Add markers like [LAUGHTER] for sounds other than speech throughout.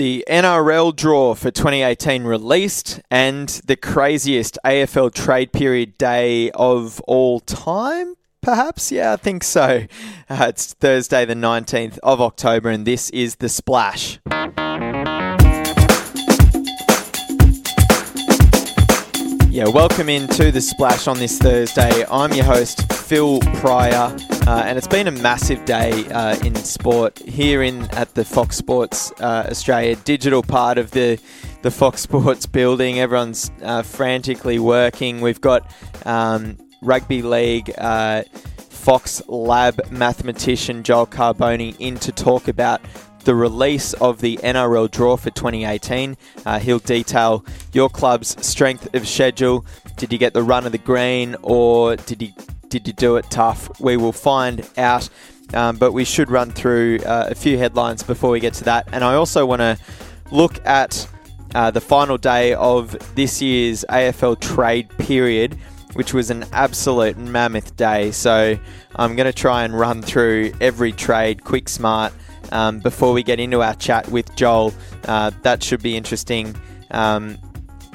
The NRL draw for 2018 released, and the craziest AFL trade period day of all time, perhaps? Yeah, I think so. Uh, it's Thursday, the 19th of October, and this is The Splash. Yeah, welcome into the splash on this Thursday. I'm your host, Phil Prior, uh, and it's been a massive day uh, in sport here in at the Fox Sports uh, Australia digital part of the the Fox [LAUGHS] Sports building. Everyone's uh, frantically working. We've got um, rugby league. Uh, Fox Lab mathematician Joel Carbone in to talk about the release of the NRL draw for 2018. Uh, he'll detail your club's strength of schedule. Did you get the run of the green, or did you did you do it tough? We will find out. Um, but we should run through uh, a few headlines before we get to that. And I also want to look at uh, the final day of this year's AFL trade period, which was an absolute mammoth day. So I'm going to try and run through every trade quick, smart um, before we get into our chat with Joel. Uh, that should be interesting. Um,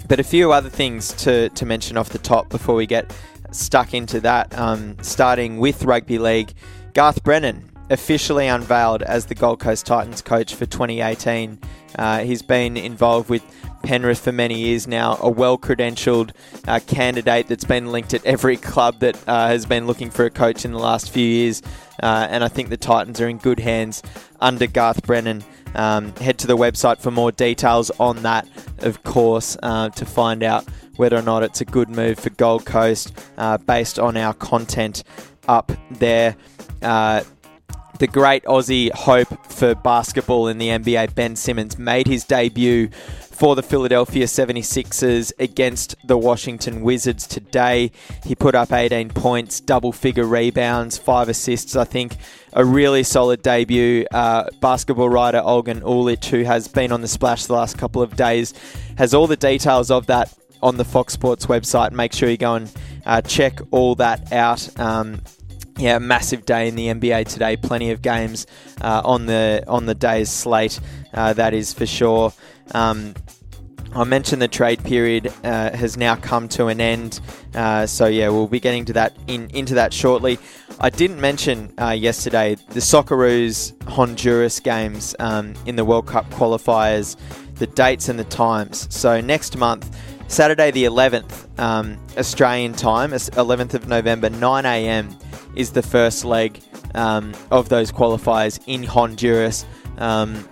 but a few other things to, to mention off the top before we get stuck into that. Um, starting with rugby league, Garth Brennan officially unveiled as the Gold Coast Titans coach for 2018. Uh, he's been involved with Penrith for many years now, a well credentialed uh, candidate that's been linked at every club that uh, has been looking for a coach in the last few years. Uh, and I think the Titans are in good hands under Garth Brennan. Um, head to the website for more details on that, of course, uh, to find out whether or not it's a good move for Gold Coast uh, based on our content up there. Uh, the great Aussie hope for basketball in the NBA, Ben Simmons, made his debut for the Philadelphia 76ers against the Washington Wizards today. He put up 18 points, double figure rebounds, five assists, I think. A really solid debut. Uh, basketball writer Olgun Uluc, who has been on the splash the last couple of days, has all the details of that on the Fox Sports website. Make sure you go and uh, check all that out. Um, yeah, massive day in the NBA today. Plenty of games uh, on the on the day's slate. Uh, that is for sure. Um, I mentioned the trade period uh, has now come to an end, uh, so yeah, we'll be getting to that in into that shortly. I didn't mention uh, yesterday the Socceroos Honduras games um, in the World Cup qualifiers, the dates and the times. So next month, Saturday the 11th, um, Australian time, 11th of November, 9 a.m. is the first leg um, of those qualifiers in Honduras. Um,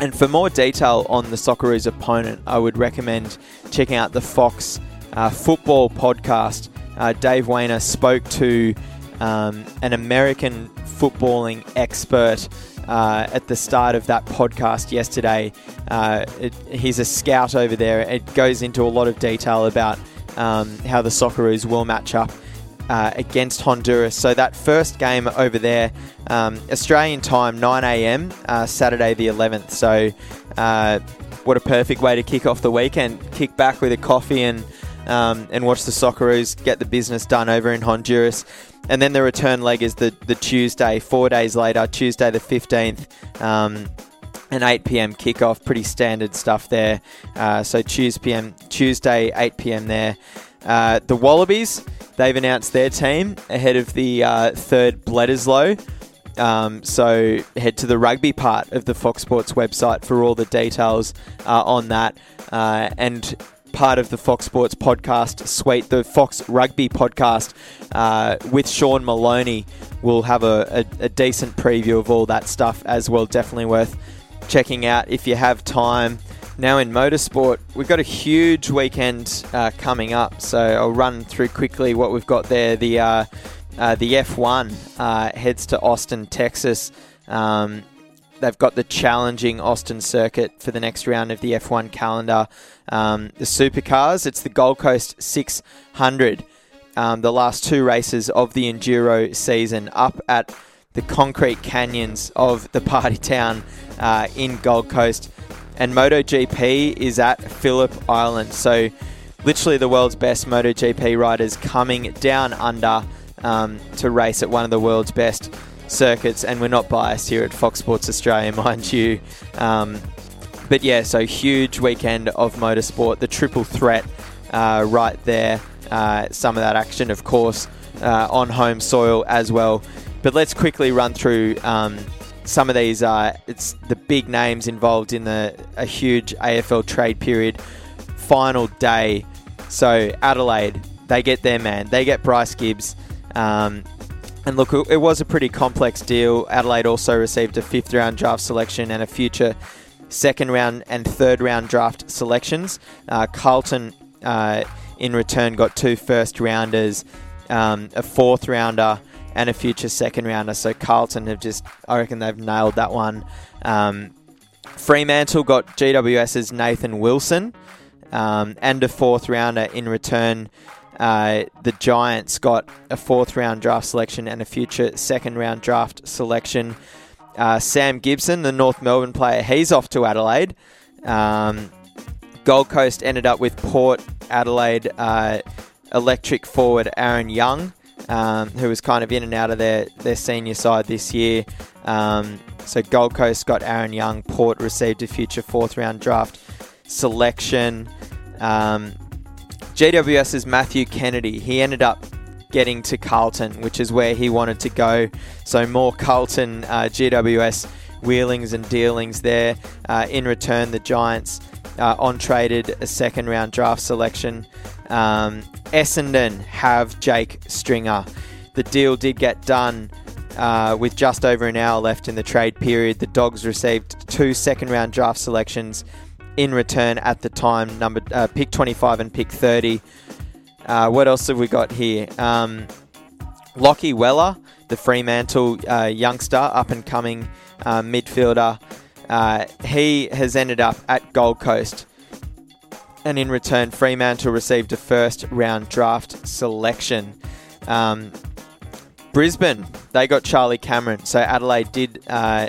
and for more detail on the Socceroos opponent, I would recommend checking out the Fox uh, Football podcast. Uh, Dave Weiner spoke to um, an American footballing expert uh, at the start of that podcast yesterday. Uh, it, he's a scout over there. It goes into a lot of detail about um, how the Socceroos will match up uh, against Honduras. So that first game over there, um, Australian time, 9 a.m., uh, Saturday the 11th. So uh, what a perfect way to kick off the weekend. Kick back with a coffee and um, and watch the Socceroos get the business done over in Honduras. And then the return leg is the, the Tuesday, four days later, Tuesday the 15th. Um, an 8 p.m. kickoff, pretty standard stuff there. Uh, so Tuesday, Tuesday 8 p.m. there. Uh, the Wallabies, they've announced their team ahead of the uh, third Bledisloe. Um, so head to the rugby part of the Fox Sports website for all the details uh, on that. Uh, and part of the Fox Sports podcast suite, the Fox Rugby podcast uh, with Sean Maloney. will have a, a, a decent preview of all that stuff as well. Definitely worth checking out if you have time. Now in motorsport, we've got a huge weekend uh, coming up, so I'll run through quickly what we've got there. The uh, uh, the F1 uh, heads to Austin, Texas. Um, they've got the challenging Austin circuit for the next round of the F1 calendar. Um, the supercars, it's the Gold Coast 600. Um, the last two races of the Enduro season up at the concrete canyons of the party town uh, in Gold Coast and MotoGP is at Phillip Island. So, literally, the world's best MotoGP riders coming down under um, to race at one of the world's best circuits. And we're not biased here at Fox Sports Australia, [LAUGHS] mind you. Um, but yeah, so huge weekend of motorsport. The triple threat uh, right there. Uh, some of that action, of course, uh, on home soil as well. But let's quickly run through um, some of these. Uh, it's the big names involved in the a huge AFL trade period. Final day. So Adelaide, they get their man. They get Bryce Gibbs. Um, and look, it was a pretty complex deal. Adelaide also received a fifth round draft selection and a future second round and third round draft selections. Uh, Carlton, uh, in return, got two first rounders, um, a fourth rounder, and a future second rounder. So Carlton have just, I reckon they've nailed that one. Um, Fremantle got GWS's Nathan Wilson um, and a fourth rounder in return. Uh, the Giants got a fourth round draft selection and a future second round draft selection. Uh, Sam Gibson, the North Melbourne player, he's off to Adelaide. Um, Gold Coast ended up with Port Adelaide uh, electric forward Aaron Young, um, who was kind of in and out of their, their senior side this year. Um, so Gold Coast got Aaron Young. Port received a future fourth round draft selection. Um, GWS's Matthew Kennedy, he ended up getting to Carlton, which is where he wanted to go. So more Carlton uh, GWS wheelings and dealings there. Uh, in return, the Giants uh, on traded a second round draft selection. Um, Essendon have Jake Stringer. The deal did get done uh, with just over an hour left in the trade period. The Dogs received two second round draft selections in return at the time, number uh, pick 25 and pick 30. Uh, what else have we got here? Um, Lachie Weller, the Fremantle uh, youngster, up and coming uh, midfielder. Uh, he has ended up at Gold Coast. And in return, Fremantle received a first round draft selection. Um, Brisbane, they got Charlie Cameron. So Adelaide did uh,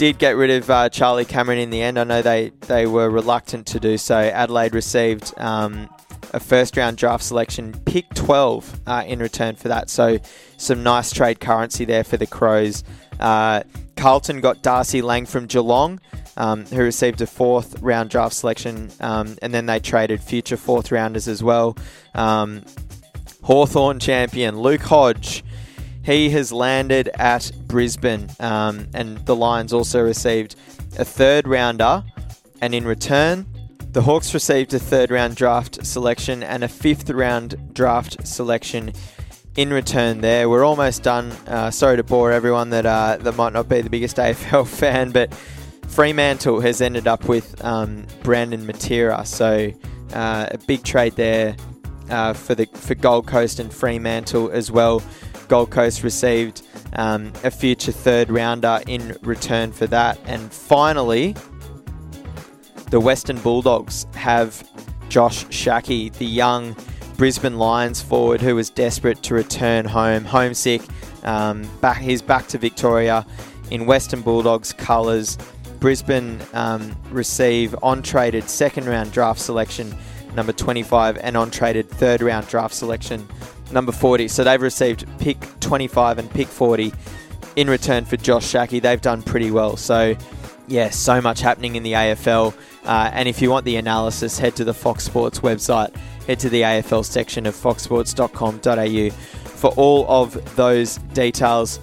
did get rid of uh, Charlie Cameron in the end. I know they, they were reluctant to do so. Adelaide received um, a first round draft selection, pick 12 uh, in return for that. So some nice trade currency there for the Crows. Uh, Carlton got Darcy Lang from Geelong. Um, who received a fourth round draft selection, um, and then they traded future fourth rounders as well. Um, Hawthorn champion Luke Hodge he has landed at Brisbane, um, and the Lions also received a third rounder. And in return, the Hawks received a third round draft selection and a fifth round draft selection in return there. We're almost done. Uh, sorry to bore everyone that, uh, that might not be the biggest [LAUGHS] AFL fan, but Fremantle has ended up with um, Brandon Matera. So uh, a big trade there uh, for the for Gold Coast and Fremantle as well. Gold Coast received um, a future third rounder in return for that. And finally, the Western Bulldogs have Josh Schache, the young Brisbane Lions forward who was desperate to return home, homesick. Um, back, he's back to Victoria in Western Bulldogs colours. Brisbane um, receive on traded second round draft selection number 25 and on traded third round draft selection number 40. So they've received pick 25 and pick 40 in return for Josh Schache. They've done pretty well. So, yeah, so much happening in the AFL. Uh, and if you want the analysis, head to the Fox Sports website, head to the AFL section of foxsports.com.au for all of those details.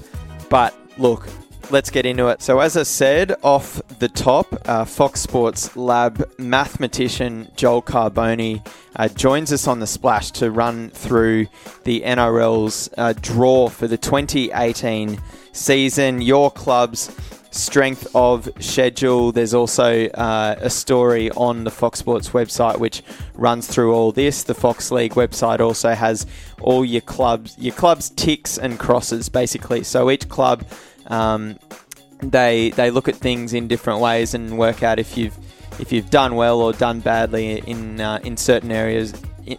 But look, let's get into it. So, as I said off the top, uh, Fox Sports Lab mathematician Joel Carbone uh, joins us on the splash to run through the NRL's uh, draw for the 2018 season. Your club's strength of schedule. There's also uh, a story on the Fox Sports website which runs through all this. The Fox League website also has all your clubs, your club's ticks and crosses, basically. So each club um, they they look at things in different ways and work out if you've if you've done well or done badly in uh, in certain areas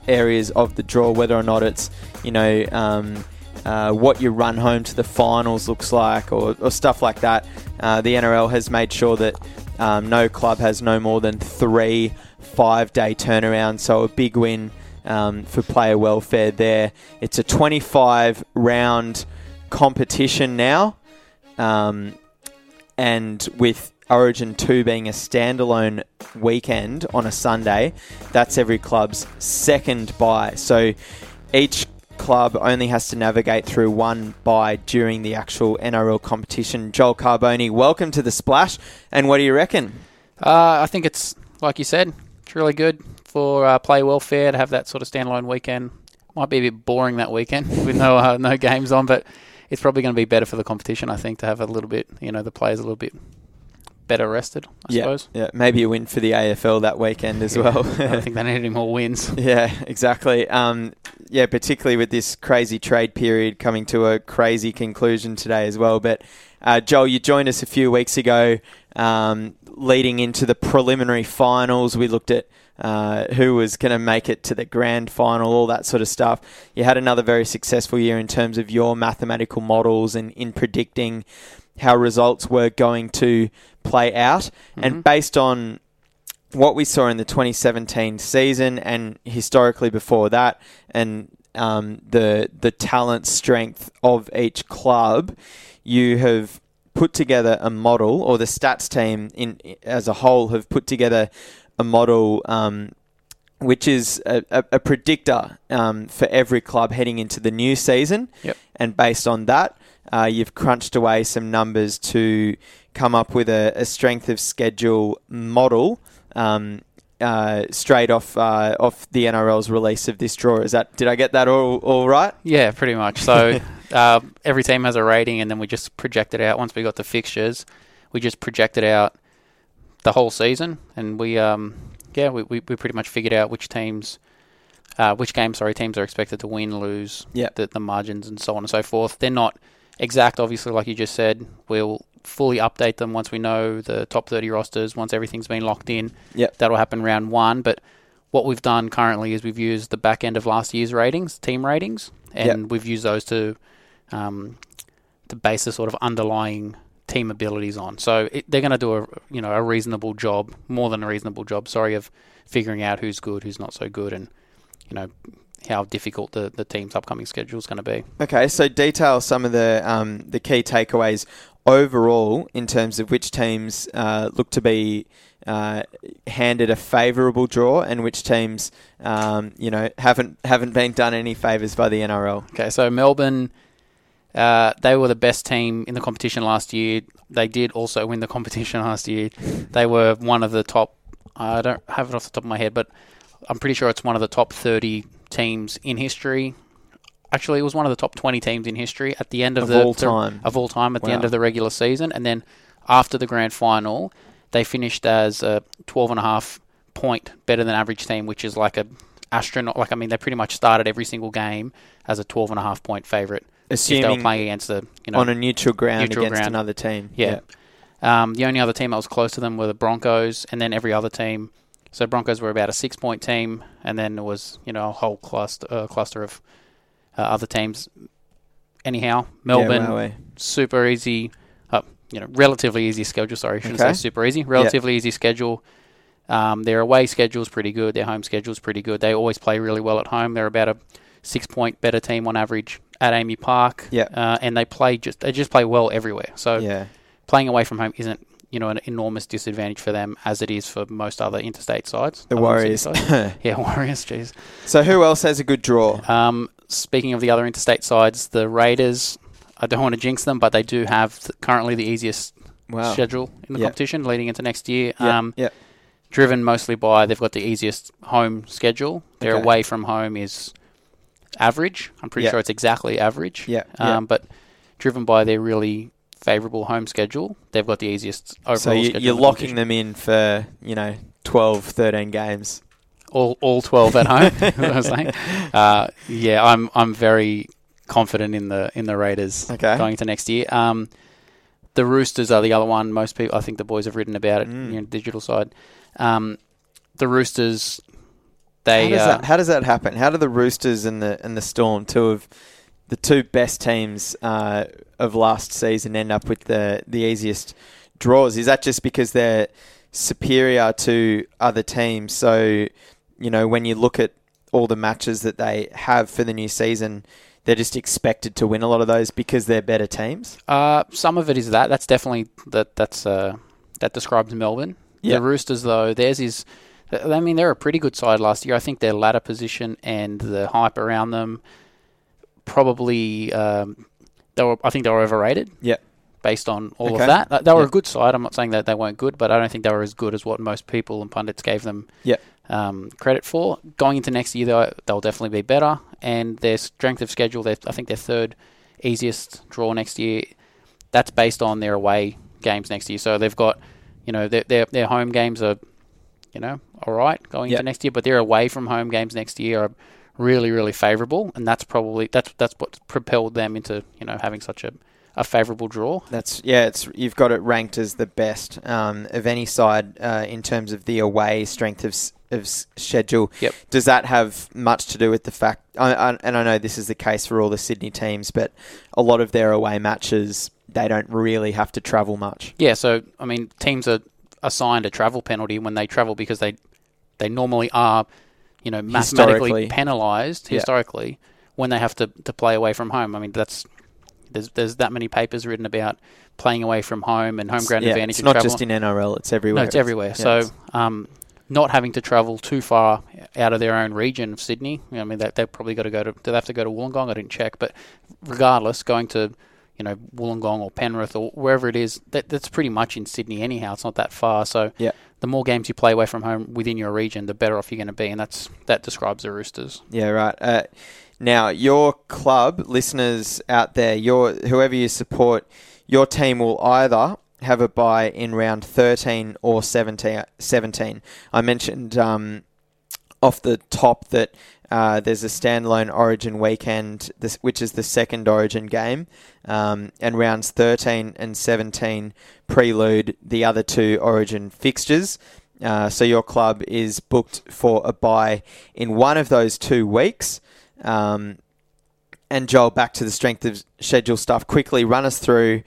areas of the draw, whether or not it's you know um, uh, what your run home to the finals looks like or, or stuff like that. Uh, the NRL has made sure that um, no club has no more than three five day turnarounds, so a big win um, for player welfare there. It's a 25 round competition now. Um, and with Origin 2 being a standalone weekend on a Sunday, that's every club's second bye. So each club only has to navigate through one bye during the actual NRL competition. Joel Carbone, welcome to the Splash. And what do you reckon? Uh, I think it's, like you said, it's really good for uh, play welfare to have that sort of standalone weekend. Might be a bit boring that weekend [LAUGHS] with no uh, no games on, but it's probably going to be better for the competition. I think to have a little bit, you know, the players a little bit better rested. I yeah, suppose. Yeah, maybe a win for the AFL that weekend as well. I don't think they [LAUGHS] need any more wins. Yeah, exactly. Um, yeah, particularly with this crazy trade period coming to a crazy conclusion today as well. But uh, Joel, you joined us a few weeks ago, um, leading into the preliminary finals. We looked at uh, who was going to make it to the grand final, all that sort of stuff. You had another very successful year in terms of your mathematical models and in predicting how results were going to play out. Mm-hmm. And based on what we saw in the 2017 season and historically before that, and um, the the talent strength of each club, you have put together a model, or the stats team in as a whole have put together a model um, which is a, a, a predictor um, for every club heading into the new season. Yep. And based on that, uh, you've crunched away some numbers to come up with a, a strength of schedule model. Um, uh, straight off uh, off the NRL's release of this draw. Is that did I get that all all right? Yeah, pretty much. So [LAUGHS] uh, every team has a rating, and then we just project it out. Once we got the fixtures, we just projected out the whole season, and we um, yeah we, we, we pretty much figured out which teams. Uh, which games, sorry, teams are expected to win, lose, yep. the, the margins, and so on and so forth. They're not exact, obviously, like you just said. We'll fully update them once we know the top 30 rosters, once everything's been locked in. Yep. That'll happen round one. But what we've done currently is we've used the back end of last year's ratings, team ratings, and Yep. we've used those to um, to base the sort of underlying team abilities on. So it, they're going to do a you know a reasonable job, more than a reasonable job. Sorry, of figuring out who's good, who's not so good, and you know how difficult the, the team's upcoming schedule is going to be. Okay, so detail some of the um, the key takeaways overall in terms of which teams uh, look to be uh, handed a favourable draw and which teams um, you know haven't haven't been done any favours by the NRL. Okay, so Melbourne, uh, they were the best team in the competition last year. They did also win the competition [LAUGHS] last year. They were one of the top. I don't have it off the top of my head, but I'm pretty sure it's one of the top 30 teams in history. Actually, it was one of the top 20 teams in history at the end of, Of the all time. of all time at the end of the regular season, and then after the grand final, they finished as a 12 and a half point better than average team, which is like a astronaut. Like I mean, they pretty much started every single game as a 12 and a half point favorite if they were Assuming playing against the you know on a neutral ground neutral against ground. another team. yeah. Um, the only other team that was close to them were the Broncos, and then every other team. So Broncos were about a six-point team, and then there was you know a whole cluster uh, cluster of uh, other teams. Anyhow, Melbourne Yeah, super easy, uh, you know, relatively easy schedule. Sorry, I shouldn't Okay. say super easy. Relatively easy schedule. Um, their away schedule is pretty good. Their home schedule is pretty good. They always play really well at home. They're about a six-point better team on average at AAMI Park. Yeah. uh, and they play just they just play well everywhere. So yeah. playing away from home isn't you know an enormous disadvantage for them as it is for most other interstate sides. The Warriors. sides. [LAUGHS] yeah, [LAUGHS] Warriors. Jeez. so who else has a good draw? Um, speaking of the other interstate sides, the Raiders. I don't want to jinx them, but they do have th- currently the easiest Wow. schedule in the Yeah. competition leading into next year. Yeah, Um, yeah. Driven mostly by they've got the easiest home schedule. Their Okay. away from home is average. I'm pretty sure it's exactly average. Yeah. Um, but driven by their really favourable home schedule, they've got the easiest overall So you, schedule. you're in the locking them in for you know 12, 13 games. All all twelve at home. [LAUGHS] I'm saying. Uh, yeah, I'm I'm very confident in the in the Raiders Okay. going into next year. Um, the Roosters are the other one. Most people, I think, the boys have written about it. Mm. You know, digital side. Um, the Roosters, they how does uh, that how does that happen? How do the Roosters and the and the Storm, two of the two best teams uh, of last season, end up with the the easiest draws? Is that just because they're superior to other teams? So you know when you look at all the matches that they have for the new season, they're just expected to win a lot of those because they're better teams. Uh, some of it is that. That's definitely that. That's uh, that describes Melbourne. Yep. The Roosters, though, theirs is. I mean, they're a pretty good side last year. I think their ladder position and the hype around them probably um, they were. I think they were overrated. Yeah. Based on all Okay. of that, they were Yep. a good side. I'm not saying that they weren't good, but I don't think they were as good as what most people and pundits gave them Yep. Um, credit for. Going into next year, though, they'll definitely be better. And their strength of schedule, I think their third easiest draw next year. That's based on their away games next year. So they've got, you know, their their, their home games are, you know, all right going Yep. into next year, but their away from home games next year are really really favourable, and that's probably that's that's what propelled them into you know having such a a favourable draw. That's yeah. It's you've got it ranked as the best um, of any side uh, in terms of the away strength of of schedule. Yep. Does that have much to do with the fact? I, I, and I know this is the case for all the Sydney teams, but a lot of their away matches they don't really have to travel much. Yeah, so I mean, teams are assigned a travel penalty when they travel because they they normally are, you know, mathematically penalised Yeah. historically when they have to, to play away from home. I mean, that's there's there's that many papers written about playing away from home and home ground yeah, advantage. It's not travel. just in NRL; it's everywhere. no, it's everywhere. so um, not having to travel too far out of their own region of Sydney. I mean, they they've probably got to go to. Do they have to go to Wollongong? I didn't check, but regardless, going to you know Wollongong or Penrith or wherever it is, that that's pretty much in Sydney anyhow. It's not that far. So Yeah. the more games you play away from home within your region, the better off you're going to be, and that's that describes the Roosters. Yeah, right. Uh, now, your club listeners out there, your whoever you support, your team will either have a bye in round 13 or 17. 17. I mentioned um, off the top that uh, there's a standalone Origin weekend, this, which is the second Origin game, um, and rounds 13 and 17 prelude the other two Origin fixtures. Uh, so your club is booked for a bye in one of those two weeks. Um, and Joel, back to the strength of schedule stuff. Quickly run us through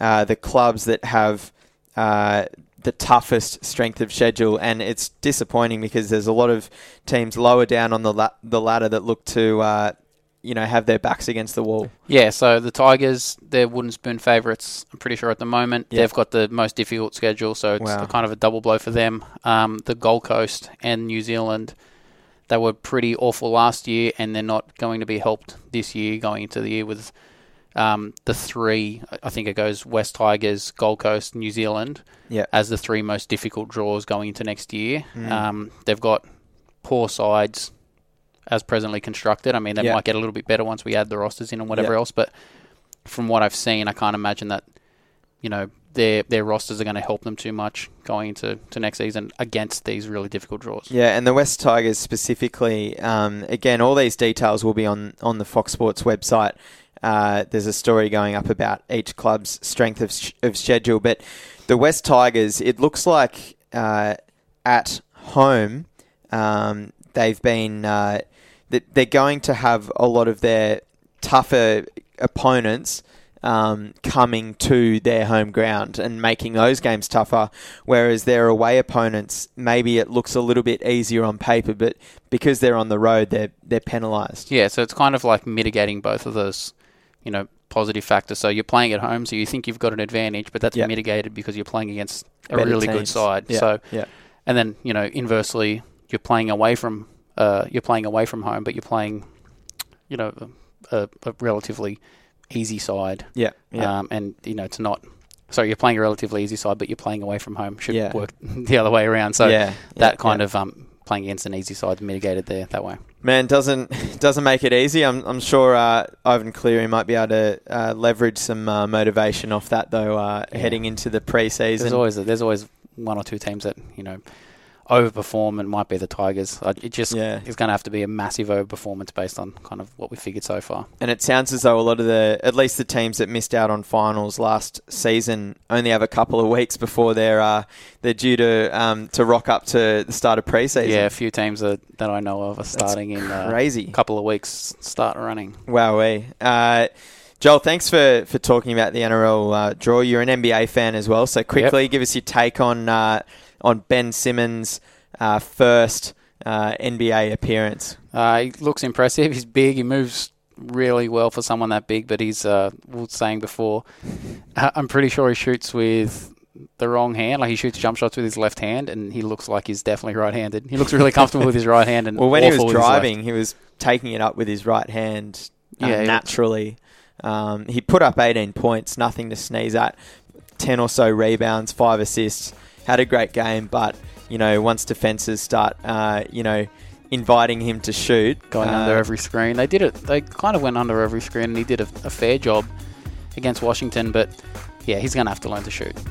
uh, the clubs that have uh, the toughest strength of schedule, and it's disappointing because there's a lot of teams lower down on the la- the ladder that look to uh, you know have their backs against the wall. Yeah, so the Tigers, they're wooden spoon favourites. I'm pretty sure at the moment Yeah. they've got the most difficult schedule, so it's Wow. kind of a double blow for them. Um, the Gold Coast and New Zealand, they were pretty awful last year, and they're not going to be helped this year going into the year with um, the three. I think it goes West Tigers, Gold Coast, New Zealand Yeah. as the three most difficult draws going into next year. Mm. Um, they've got poor sides as presently constructed. I mean, they Yeah. might get a little bit better once we add the rosters in and whatever Yeah. else. But from what I've seen, I can't imagine that you know their their rosters are going to help them too much going into to next season against these really difficult draws. Yeah, and the West Tigers specifically. Um, again, all these details will be on on the Fox Sports website. Uh, there's a story going up about each club's strength of, sh- of schedule, but the West Tigers, it looks like uh, at home, um, they've been uh, they're going to have a lot of their tougher opponents um, coming to their home ground and making those games tougher. Whereas their away opponents, maybe it looks a little bit easier on paper, but because they're on the road, they're they're penalised. Yeah, so it's kind of like mitigating both of those, you know, positive factors. So you're playing at home, so you think you've got an advantage, but that's Yeah. mitigated because you're playing against a Better really good side. Yeah, So yeah, and then you know, inversely, you're playing away from uh, you're playing away from home, but you're playing, you know, a, a relatively easy side. yeah, yeah. Um, and you know, it's not. So you're playing a relatively easy side, but you're playing away from home. Should Yeah. work [LAUGHS] the other way around. So yeah, that yeah, kind of um, playing against an easy side mitigated there that way. man doesn't [LAUGHS] doesn't make it easy. I'm I'm sure uh, Ivan Cleary might be able to uh, leverage some uh, motivation off that though, uh, heading into the preseason, There's always there's always one or two teams that you know overperform, and might be the Tigers. It just Yeah. is going to have to be a massive overperformance based on kind of what we figured so far. And it sounds as though a lot of the, at least the teams that missed out on finals last season, only have a couple of weeks before they're uh, they're due to um, to rock up to the start of preseason. Yeah, a few teams that, that I know of are starting in uh, crazy. a couple of weeks. Start running. Wowee. Uh, Joel, thanks for, for talking about the NRL uh, draw. You're an NBA fan as well, so quickly give us your take on uh, on Ben Simmons' uh, first uh, NBA appearance. Uh, he looks impressive. He's big. He moves really well for someone that big, but he's, uh, we were saying before, I- I'm pretty sure he shoots with the wrong hand. Like he shoots jump shots with his left hand, and he looks like he's definitely right-handed. He looks really comfortable with his right hand. And Well, when he was awful with his left. driving, he was taking it up with his right hand uh, Yeah, naturally. Um, he put up 18 points, nothing to sneeze at. 10 or so rebounds, five assists. Had a great game, but you know, once defenses start, uh, you know, inviting him to shoot, going uh, under every screen. They did it. They kind of went under every screen, and he did a, a fair job against Washington. But yeah, he's going to have to learn to shoot. [LAUGHS]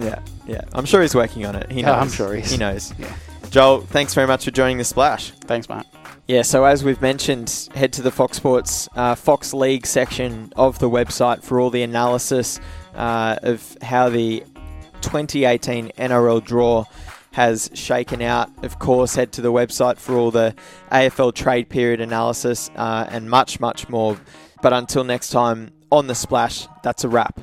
Yeah, yeah. I'm sure he's working on it. He knows. Yeah, I'm sure he is. He knows. Yeah. Joel, thanks very much for joining the splash. Thanks, Matt. Yeah, so as we've mentioned, head to the Fox Sports uh, Fox League section of the website for all the analysis uh, of how the 2018 NRL draw has shaken out. Of course, head to the website for all the AFL trade period analysis uh, and much, much more. But until next time, on the splash, that's a wrap.